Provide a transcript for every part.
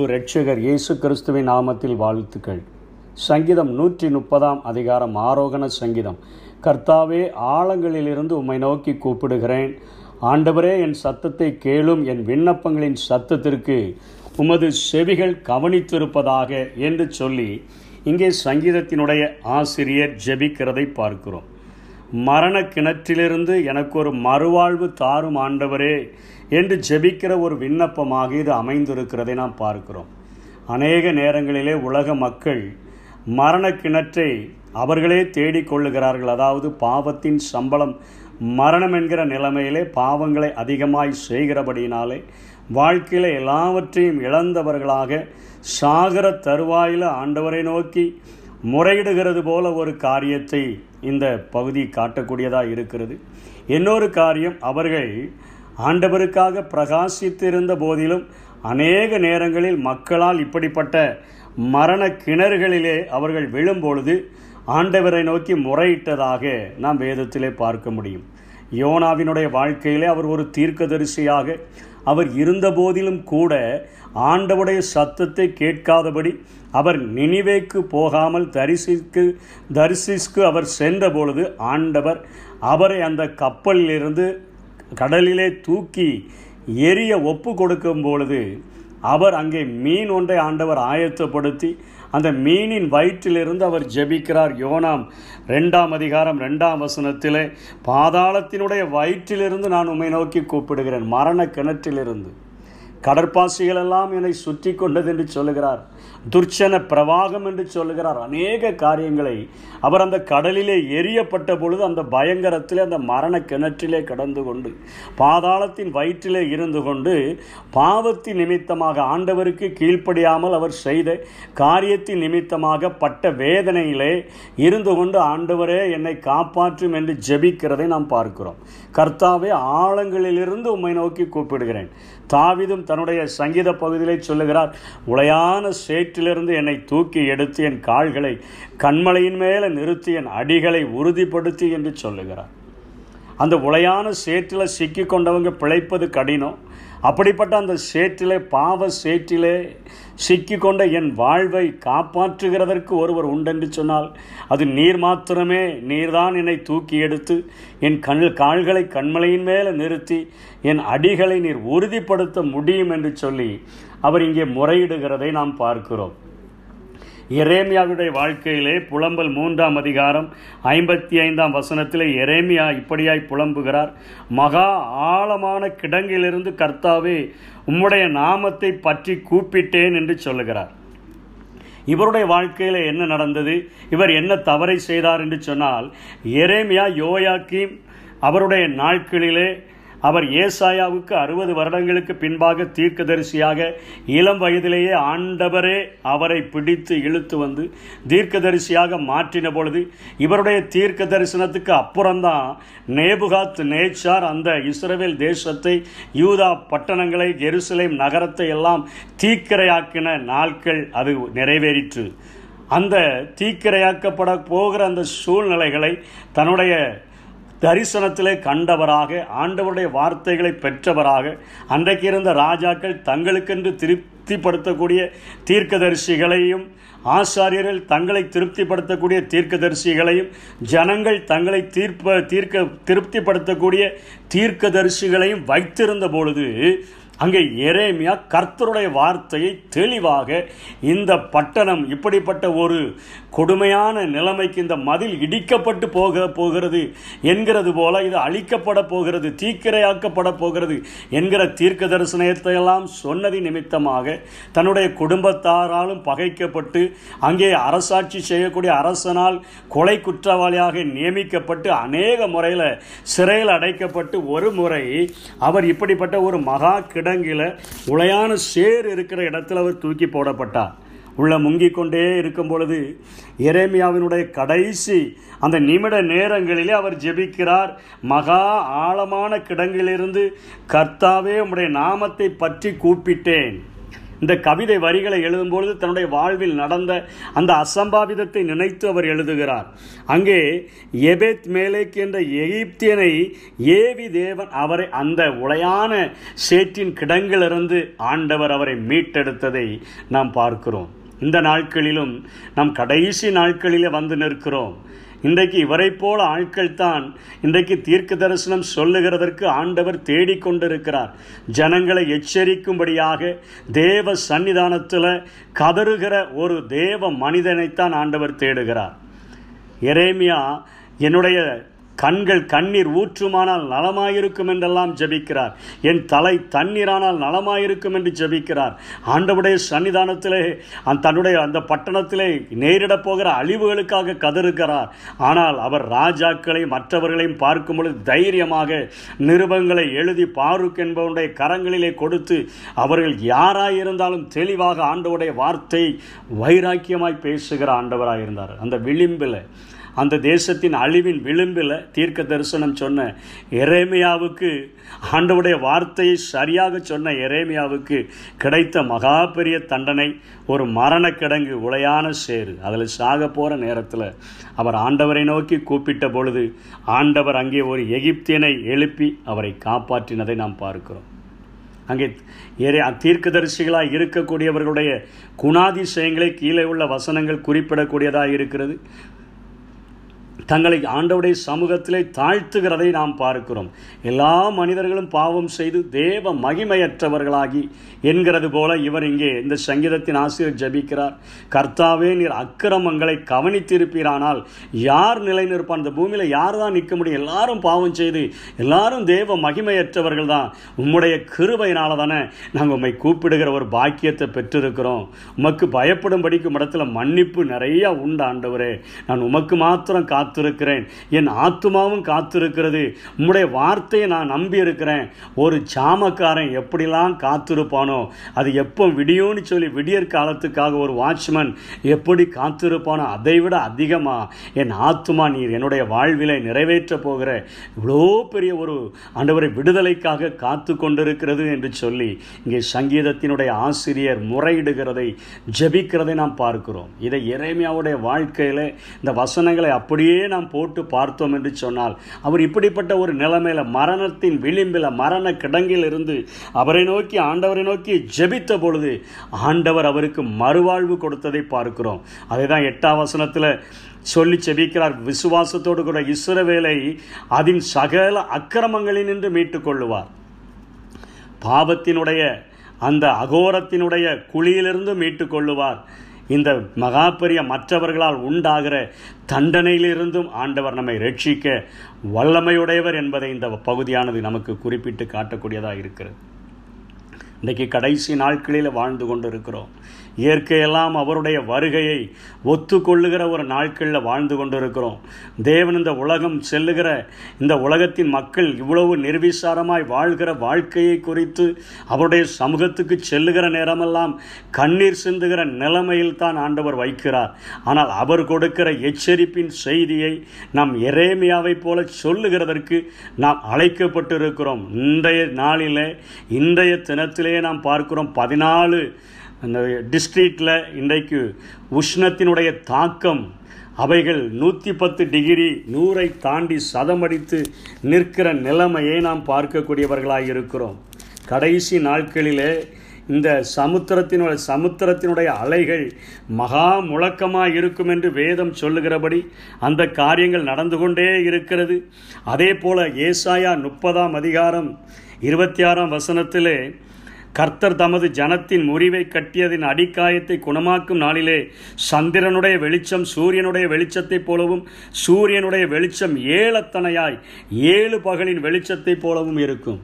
அன்பு ரட்சகர் இயேசு கிறிஸ்துவின் நாமத்தில் வாழ்த்துக்கள். சங்கீதம் நூற்றி முப்பதாம் அதிகாரம் ஆரோகண சங்கீதம். கர்த்தாவே ஆழங்களிலிருந்து உம்மை நோக்கி கூப்பிடுகிறேன். ஆண்டவரே என் சத்தத்தை கேளும் என் விண்ணப்பங்களின் சத்தத்திற்கு உமது செவிகள் கவனித்திருப்பதாக என்று சொல்லி இங்கே சங்கீதத்தினுடைய ஆசிரியர் ஜெபிக்கிறதை பார்க்கிறோம். மரண கிணற்றிலிருந்து எனக்கு ஒரு மறுவாழ்வு தாரும் ஆண்டவரே என்று ஜெபிக்கிற ஒரு விண்ணப்பமாக இது அமைந்திருக்கிறதை நாம் பார்க்கிறோம். அநேக நேரங்களிலே உலக மக்கள் மரண கிணற்றை அவர்களே தேடிக்கொள்ளுகிறார்கள். அதாவது பாவத்தின் சம்பளம் மரணம் என்கிற நிலைமையிலே பாவங்களை அதிகமாய் செய்கிறபடியினாலே வாழ்க்கையில் எல்லாவற்றையும் இழந்தவர்களாக சாகர தருவாயில் ஆண்டவரை நோக்கி முறையிடுகிறது போல ஒரு காரியத்தை இந்த பகுதி காட்டக்கூடியதாக இருக்கிறது. இன்னொரு காரியம் அவர்கள் ஆண்டவருக்காக பிரகாசித்திருந்த போதிலும் அநேக நேரங்களில் மக்களால் இப்படிப்பட்ட மரண கிணறுகளிலே அவர்கள் விழும்பொழுது ஆண்டவரை நோக்கி முறையிட்டதாக நாம் வேதத்திலே பார்க்க முடியும். யோனாவினுடைய வாழ்க்கையிலே அவர் ஒரு தீர்க்கதரிசியாக அவர் இருந்த போதிலும் கூட ஆண்டவுடைய சத்தத்தை கேட்காதபடி அவர் நினிவேக்கு போகாமல் தரிசிக்கு தரிசிஸ்க்கு அவர் சென்றபொழுது ஆண்டவர் அவரை அந்த கப்பலிலிருந்து கடலிலே தூக்கி எரிய ஒப்பு கொடுக்கும் பொழுது அவர் அங்கே மீன் ஒன்றை ஆண்டவர் ஆயத்தப்படுத்தி அந்த மீனின் வயிற்றிலிருந்து அவர் ஜெபிக்கிறார். யோனாம் ரெண்டாம் அதிகாரம் ரெண்டாம் வசனத்திலே பாதாளத்தினுடைய வயிற்றிலிருந்து நான் உம்மை நோக்கி கூப்பிடுகிறேன் மரண கிணற்றிலிருந்து. கடற்பாசிகள் எல்லாம் என்னை சுற்றி கொண்டது என்று சொல்லுகிறார். துர்ச்சன பிரவாகம் என்று சொல்லுகிறார். அநேக காரியங்களை அவர் அந்த கடலிலே எரியப்பட்ட பொழுது அந்த பயங்கரத்திலே அந்த மரண கிணற்றிலே கடந்து கொண்டு பாதாளத்தின் வயிற்றிலே இருந்து கொண்டு பாவத்தின் நிமித்தமாக ஆண்டவருக்கு கீழ்ப்படியாமல் அவர் செய்த காரியத்தின் நிமித்தமாக பட்ட வேதனையிலே இருந்து கொண்டு ஆண்டவரே என்னை காப்பாற்றும் என்று ஜெபிக்கிறதை நாம் பார்க்கிறோம். கர்த்தாவே ஆழங்களிலிருந்து உம்மை நோக்கி கூப்பிடுகிறேன். தாவிதும் தன்னுடைய சங்கீத பகுதியிலே சொல்லுகிறார் உளையான சேற்றிலிருந்து என்னை தூக்கி எடுத்து என் கால்களை கண்மலையின் மேலே நிறுத்தி என் அடிகளை உறுதிப்படுத்தி என்று சொல்லுகிறார். அந்த உளையான சேற்றில் சிக்கி கொண்டவங்க பிழைப்பது கடினம். அப்படிப்பட்ட அந்த சேற்றிலே பாவ சேற்றிலே சிக்கிக்கொண்ட என் வாழ்வை காப்பாற்றுகிறதற்கு ஒருவர் உண்டென்று சொன்னால் அது நீர் மாத்திரமே நீர்தான் என்னை தூக்கி எடுத்து என் கண் கால்களை கண்மலையின் மேலே நிறுத்தி என் அடிகளை நீர் உறுதிப்படுத்த முடியும் என்று சொல்லி அவர் இங்கே முறையிடுகிறதை நாம் பார்க்கிறோம். எரேமியாவுடைய வாழ்க்கையிலே புலம்பல் மூன்றாம் அதிகாரம் ஐம்பத்தி ஐந்தாம் வசனத்தில் எரேமியா இப்படியாய் புலம்புகிறார் மகா ஆழமான கிடங்கிலிருந்து கர்த்தாவே உம்முடைய நாமத்தை பற்றி கூப்பிட்டேன் என்று சொல்லுகிறார். இவருடைய வாழ்க்கையில் என்ன நடந்தது? இவர் என்ன தவறை செய்தார் என்று சொன்னால் எரேமியா யோயாக்கீம் அவருடைய நாட்களிலே அவர் ஏசாயாவுக்கு அறுபது வருடங்களுக்கு பின்பாக தீர்க்கதரிசியாக இளம் வயதிலேயே ஆண்டவரே அவரை பிடித்து இழுத்து வந்து தீர்க்கதரிசியாக மாற்றின பொழுது இவருடைய தீர்க்க தரிசனத்துக்கு அப்புறம்தான் நேபுகாத் நேச்சார் அந்த இஸ்ரேல் தேசத்தை யூதா பட்டணங்களை எருசலேம் நகரத்தை எல்லாம் தீக்கிரையாக்கின நாட்கள் அது நிறைவேறிற்று. அந்த தீக்கிரையாக்கப்பட போகிற அந்த சூழ்நிலைகளை தன்னுடைய தரிசனத்திலே கண்டவராக ஆண்டவருடைய வார்த்தைகளை பெற்றவராக அன்றைக்கு இருந்த ராஜாக்கள் தங்களுக்கென்று திருப்திப்படுத்தக்கூடிய தீர்க்கதரிசிகளையும் ஆசாரியர்கள் தங்களை திருப்திப்படுத்தக்கூடிய தீர்க்கதரிசிகளையும் ஜனங்கள் தங்களை தீர்ப்ப தீர்க்க திருப்திப்படுத்தக்கூடிய தீர்க்கதரிசிகளையும் வைத்திருந்த பொழுது அங்கே எரேமியா கர்த்தருடைய வார்த்தையை தெளிவாக இந்த பட்டணம் இப்படிப்பட்ட ஒரு கொடுமையான நிலைமைக்கு இந்த மதில் இடிக்கப்பட்டு போக போகிறது என்கிறது போல இது அழிக்கப்பட போகிறது தீக்கிரையாக்கப்பட போகிறது என்கிற தீர்க்க தரிசனத்தை எல்லாம் சொன்னது நிமித்தமாக தன்னுடைய குடும்பத்தாராலும் பகைக்கப்பட்டு அங்கே அரசாட்சி செய்யக்கூடிய அரசனால் கொலை குற்றவாளியாக நியமிக்கப்பட்டு அநேக முறையில் சிறையில் அடைக்கப்பட்டு ஒரு முறை அவர் இப்படிப்பட்ட ஒரு மகா கிடங்கில உளையான சேர் இருக்கிற இடத்துல அவர் தூக்கி போடப்பட்டார் உள்ள முங்கிக் கொண்டே இருக்கும் பொழுது எரேமியாவினுடைய கடைசி அந்த நிமிட நேரங்களிலே அவர் ஜெபிக்கிறார். மகா ஆழமான கிடங்கிலிருந்து கர்த்தாவே உம்முடைய நாமத்தை பற்றி கூப்பிட்டேன். இந்த கவிதை வரிகளை எழுதும்பொழுது தன்னுடைய வாழ்வில் நடந்த அந்த அசம்பாவிதத்தை நினைத்து அவர் எழுதுகிறார். அங்கே எபேத் மேலேக் என்ற எகிப்தியனை ஏவி தேவன் அவரை அந்த உளையான சேற்றின் கிடங்கிலிருந்து ஆண்டவர் அவரை மீட்டெடுத்ததை நாம் பார்க்கிறோம். இந்த நாட்களிலும் நம் கடைசி நாட்களிலே வந்து நிற்கிறோம். இன்றைக்கு இவரை போல ஆட்கள் தான் இன்றைக்கு தீர்க்க தரிசனம் சொல்லுகிறதற்கு ஆண்டவர் தேடிக்கொண்டிருக்கிறார் ஜனங்களை எச்சரிக்கும்படியாக தேவ சன்னிதானத்தில் கதறுகிற ஒரு தேவ மனிதனைத்தான் ஆண்டவர் தேடுகிறார். எரேமியா என்னுடைய கண்கள் கண்ணீர் ஊற்றுமானால் நலமாயிருக்கும் என்றெல்லாம் ஜெபிக்கிறார். என் தலை தண்ணீரானால் நலமாயிருக்கும் என்று ஜெபிக்கிறார். ஆண்டவுடைய சன்னிதானத்திலே தன்னுடைய அந்த பட்டணத்திலே நேரிடப் போகிற அழிவுகளுக்காக கதறுகிறார். ஆனால் அவர் ராஜாக்களை மற்றவர்களையும் பார்க்கும் பொழுது தைரியமாக நிருபங்களை எழுதி பாருக் என்பவனுடைய கரங்களிலே கொடுத்து அவர்கள் யாராயிருந்தாலும் தெளிவாக ஆண்டவுடைய வார்த்தை வைராக்கியமாய் பேசுகிற ஆண்டவராக இருந்தார் அந்த விளிம்பில் அந்த தேசத்தின் அழிவின் விளிம்பில் தீர்க்க தரிசனம் சொன்ன எரேமியாவுக்கு ஆண்டவுடைய வார்த்தையை சரியாக சொன்ன எரேமியாவுக்கு கிடைத்த மகா பெரிய தண்டனை ஒரு மரணக்கிடங்கு உளையான சேரு அதில் சாக போகிற நேரத்தில் அவர் ஆண்டவரை நோக்கி கூப்பிட்ட பொழுது ஆண்டவர் அங்கே ஒரு எகிப்தியனை எழுப்பி அவரை காப்பாற்றினதை நாம் பார்க்கிறோம். அங்கே ஏறே தீர்க்கதரிசிகளாக இருக்கக்கூடியவர்களுடைய குணாதிசயங்களை கீழே உள்ள வசனங்கள் குறிப்பிடக்கூடியதாக இருக்கிறது? தங்களை ஆண்டவுடைய சமூகத்திலே தாழ்த்துகிறதை நாம் பார்க்கிறோம். எல்லா மனிதர்களும் பாவம் செய்து தேவ மகிமையற்றவர்களாகி என்கிறது போல இவர் இங்கே இந்த சங்கீதத்தின் ஆசிரியர் ஜபிக்கிறார். கர்த்தாவே நீர் அக்கிரமங்களை கவனித்திருப்பீரானால் யார் நிலை நிற்பான் இந்த பூமியில் யார் தான் நிற்க முடியும்? எல்லாரும் பாவம் செய்து எல்லாரும் தேவ மகிமையற்றவர்கள் தான் உம்முடைய கிருபையினால தானே நாங்கள் உண்மை கூப்பிடுகிற ஒரு பாக்கியத்தை பெற்றிருக்கிறோம். உமக்கு பயப்படும்படிக்கும் இடத்துல மன்னிப்பு நிறையா உண்டு ஆண்டவரே. நான் உமக்கு மாத்திரம் காத்து காத்திருக்கிறேன். என் ஆத்மாவும் காத்திருக்கிறது. உம்முடைய வார்த்தையை நான் நம்பி இருக்கிறேன் ஒரு சாமக்காரன் எப்படிலாம் காத்திருப்பானோ அது எப்போ விடியோன்னு சொல்லி விடியற் காலத்துக்காக ஒரு வாட்ச்மேன் எப்படி காத்திருப்பானோ அதை விட அதிகமாக என் ஆத்மா நீர் என்னுடைய வாழ்விலை நிறைவேற்ற போகிற இவ்வளோ பெரிய ஒரு ஆண்டவரை விடுதலைக்காக காத்து கொண்டிருக்கிறது என்று சொல்லி இங்கே சங்கீதத்தினுடைய ஆசிரியர் முறையிடுகிறதை ஜெபிக்கிறதை நாம் பார்க்கிறோம். இதை இறைமையாவுடைய வாழ்க்கையில் இந்த வசனங்களை அப்படியே நாம் போட்டு பார்த்தோம் என்று சொன்னால் அவர் இப்படிப்பட்ட ஒரு நிலைமையில மரணத்தின் விளிம்பில் மரண கிடங்கில் இருந்து அவரை நோக்கி ஆண்டவரை நோக்கி ஜெபித்த பொழுது ஆண்டவர் அவருக்கு மறுவாழ்வு கொடுத்ததை பார்க்கிறோம். அதை தான் எட்டாம் வசனத்தில் சொல்லி செபிக்கிறார் விசுவாசத்தோடு கூட இஸ்ரவேலை அதன் சகல அக்கிரமங்களினின்று மீட்டுக் கொள்ளுவார். பாவத்தினுடைய அந்த அகோரத்தினுடைய குழியிலிருந்து மீட்டுக் கொள்ளுவார். இந்த மகாபெரிய மற்றவர்களால் உண்டாகிற தண்டனையிலிருந்தும் ஆண்டவர் நம்மை ரட்சிக்க வல்லமையுடையவர் என்பதை இந்த பகுதியானது நமக்கு குறிப்பிட்டு காட்டக்கூடியதாக இருக்கிறது. இன்றைக்கு கடைசி நாட்களில் வாழ்ந்து கொண்டு இருக்கிறோம் இயற்கையெல்லாம் அவருடைய வருகையை ஒத்துக்கொள்ளுகிற ஒரு நாட்களில் வாழ்ந்து கொண்டிருக்கிறோம். தேவன் இந்த உலகம் செல்லுகிற இந்த உலகத்தின் மக்கள் இவ்வளவு நிர்விசாரமாய் வாழ்கிற வாழ்க்கையை குறித்து அவருடைய சமூகத்துக்கு செல்லுகிற நேரமெல்லாம் கண்ணீர் சிந்துகிற நிலைமையில் தான் ஆண்டவர் வைக்கிறார். ஆனால் அவர் கொடுக்கிற எச்சரிப்பின் செய்தியை நாம் எரேமியாவை போல சொல்லுகிறதற்கு நாம் அழைக்கப்பட்டிருக்கிறோம். இன்றைய நாளிலே இன்றைய தினத்திலே நாம் பார்க்கிறோம் பதினாலு அந்த டிஸ்ட்ரிக்டில் இன்றைக்கு உஷ்ணத்தினுடைய தாக்கம் அவைகள் நூற்றி பத்து டிகிரி நூறை தாண்டி சதமடித்து நிற்கிற நிலைமையை நாம் பார்க்கக்கூடியவர்களாக இருக்கிறோம். கடைசி நாட்களிலே இந்த சமுத்திரத்தினுடைய சமுத்திரத்தினுடைய அலைகள் மகா முழக்கமாக இருக்கும் என்று வேதம் சொல்லுகிறபடி அந்த காரியங்கள் நடந்து கொண்டே இருக்கிறது. அதே போல ஏசாயா முப்பதாம் அதிகாரம் இருபத்தி ஆறாம் வசனத்திலே கர்த்தர் தமது ஜனத்தின் முறிவை கட்டியதின் அடிக்காயத்தை குணமாக்கும் நாளிலே சந்திரனுடைய வெளிச்சம் சூரியனுடைய வெளிச்சத்தைப் போலவும் சூரியனுடைய வெளிச்சம் ஏழத்தனையாய் ஏழு பகலின் வெளிச்சத்தைப் போலவும் இருக்கும்.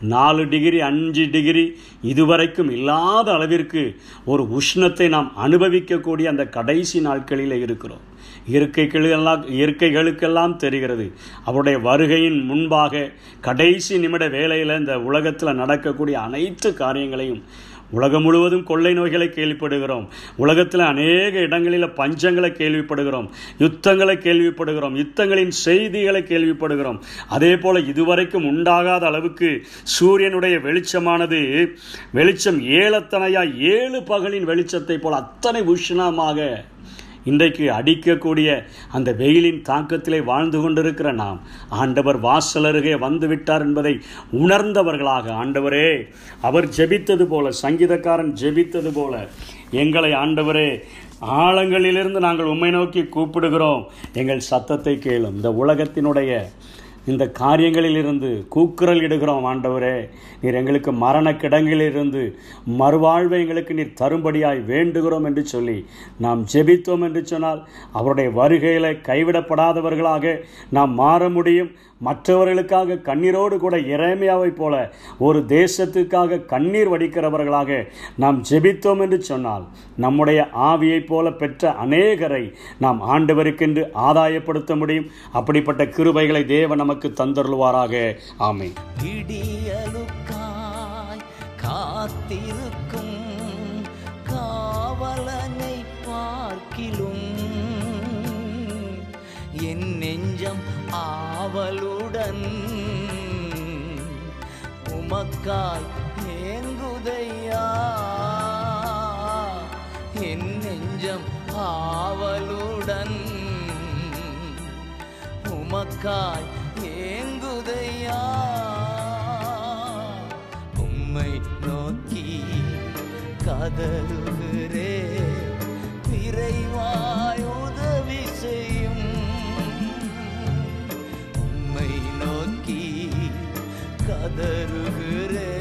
நாலு டிகிரி அஞ்சு டிகிரி இதுவரைக்கும் இல்லாத அளவிற்கு ஒரு உஷ்ணத்தை நாம் அனுபவிக்கக்கூடிய அந்த கடைசி நாட்களில் இருக்கிறோம். இயற்கைகளுக்கெல்லாம் இயற்கைகளுக்கெல்லாம் தெரிகிறது. அவருடைய வருகையின் முன்பாக கடைசி நிமிட வேலையில் இந்த உலகத்தில் நடக்கக்கூடிய அனைத்து காரியங்களையும் உலகம் முழுவதும் கொள்ளை நோய்களை கேள்விப்படுகிறோம். உலகத்தில் அநேக இடங்களில் பஞ்சங்களை கேள்விப்படுகிறோம். யுத்தங்களை கேள்விப்படுகிறோம். யுத்தங்களின் செய்திகளை கேள்விப்படுகிறோம். அதே போல் இதுவரைக்கும் உண்டாகாத அளவுக்கு சூரியனுடைய வெளிச்சமானது வெளிச்சம் ஏலத்தனையா ஏழு பகலின் வெளிச்சத்தை போல் அத்தனை உஷ்ணமாக இன்றைக்கு அடிக்கக்கூடிய அந்த வெயிலின் தாக்கத்திலே வாழ்ந்து கொண்டிருக்கிற நாம். ஆண்டவர் வாசல் அருகே வந்துவிட்டார் என்பதை உணர்ந்தவர்களாக ஆண்டவரே அவர் ஜெபித்தது போல சங்கீதக்காரன் ஜெபித்தது போல எங்களை ஆண்டவரே ஆழங்களிலிருந்து நாங்கள் உம்மை நோக்கி கூப்பிடுகிறோம். எங்கள் சத்தத்தை கேளும். இந்த உலகத்தினுடைய இந்த காரியங்களிலிருந்து கூக்குரல் இடுகிறோம் ஆண்டவரே. நீர் எங்களுக்கு மரண கிடங்கிலிருந்து மறுவாழ்வை எங்களுக்கு நீர் தரும்படியாய் வேண்டுகிறோம் என்று சொல்லி நாம் ஜெபித்தோம் என்று சொன்னால் அவருடைய வருகையில் கைவிடப்படாதவர்களாக நாம் மாற முடியும். மற்றவர்களுக்காக கண்ணீரோடு கூட இறைமையாவைப் போல ஒரு தேசத்துக்காக கண்ணீர் வடிக்கிறவர்களாக நாம் ஜெபித்தோம் என்று சொன்னால் நம்முடைய ஆவியைப் போல பெற்ற அநேகரை நாம் ஆண்டவருக்கென்று ஆதாயப்படுத்த முடியும். அப்படிப்பட்ட கிருபைகளை தேவன் நமக்கு நமக்கு தந்தருள்வாராக. ஆமை விடியலுக்காய் காத்திருக்கும் காவலனை பார்க்கிலும் என் நெஞ்சம் ஆவலுடன் உமக்காய் ஏங்குதையா? என் நெஞ்சம் ஆவலுடன் உமக்காய் தந்தையா? உம்மை நோக்கி கதவுகிறே விரைவாய் உதவி செய்யும். உம்மை நோக்கி கதறுகிறே